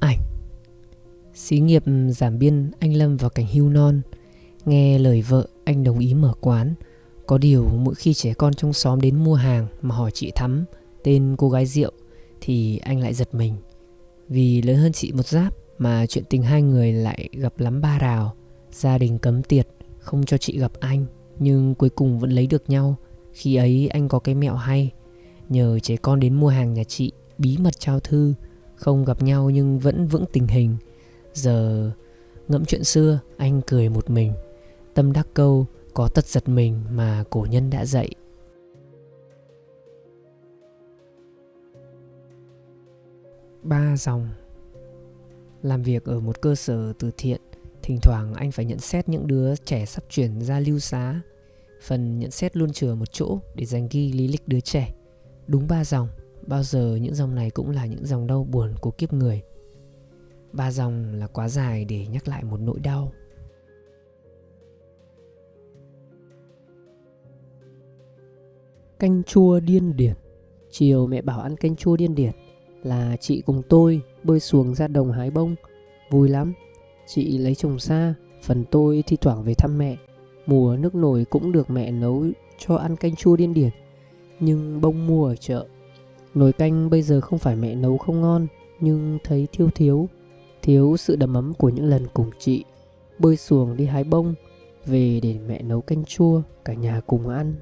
ảnh. Xí nghiệp giảm biên anh Lâm vào cảnh hưu non, Nghe lời vợ anh đồng ý mở quán. Có điều mỗi khi trẻ con trong xóm đến mua hàng mà hỏi chị Thắm Tên cô gái rượu Thì anh lại giật mình. Vì lớn hơn chị một giáp Mà chuyện tình hai người lại gặp lắm ba rào. Gia đình cấm tiệt, Không cho chị gặp anh, Nhưng cuối cùng vẫn lấy được nhau. Khi ấy anh có cái mẹo hay, Nhờ trẻ con đến mua hàng nhà chị, Bí mật trao thư không gặp nhau nhưng vẫn vững tình hình. Giờ, ngẫm chuyện xưa, Anh cười một mình. Tâm đắc câu, Có tật giật mình mà cổ nhân đã dạy. Ba dòng. Làm việc ở một cơ sở từ thiện, Thỉnh thoảng anh phải nhận xét những đứa trẻ sắp chuyển ra lưu xá. Phần nhận xét luôn chừa một chỗ để dành ghi lý lịch đứa trẻ. Đúng ba dòng. Bao giờ những dòng này cũng là những dòng đau buồn của kiếp người. Ba dòng là quá dài để nhắc lại một nỗi đau. Canh chua điên điển. Chiều mẹ bảo ăn canh chua điên điển Là chị cùng tôi bơi xuồng ra đồng hái bông. Vui lắm. Chị lấy chồng xa, Phần tôi thi thoảng về thăm mẹ. Mùa nước nổi cũng được mẹ nấu cho ăn canh chua điên điển. Nhưng bông mua ở chợ Nồi canh bây giờ không phải mẹ nấu không ngon, Nhưng thấy thiếu thiếu Thiếu sự đầm ấm của những lần cùng chị, Bơi xuồng đi hái bông, Về để mẹ nấu canh chua, Cả nhà cùng ăn.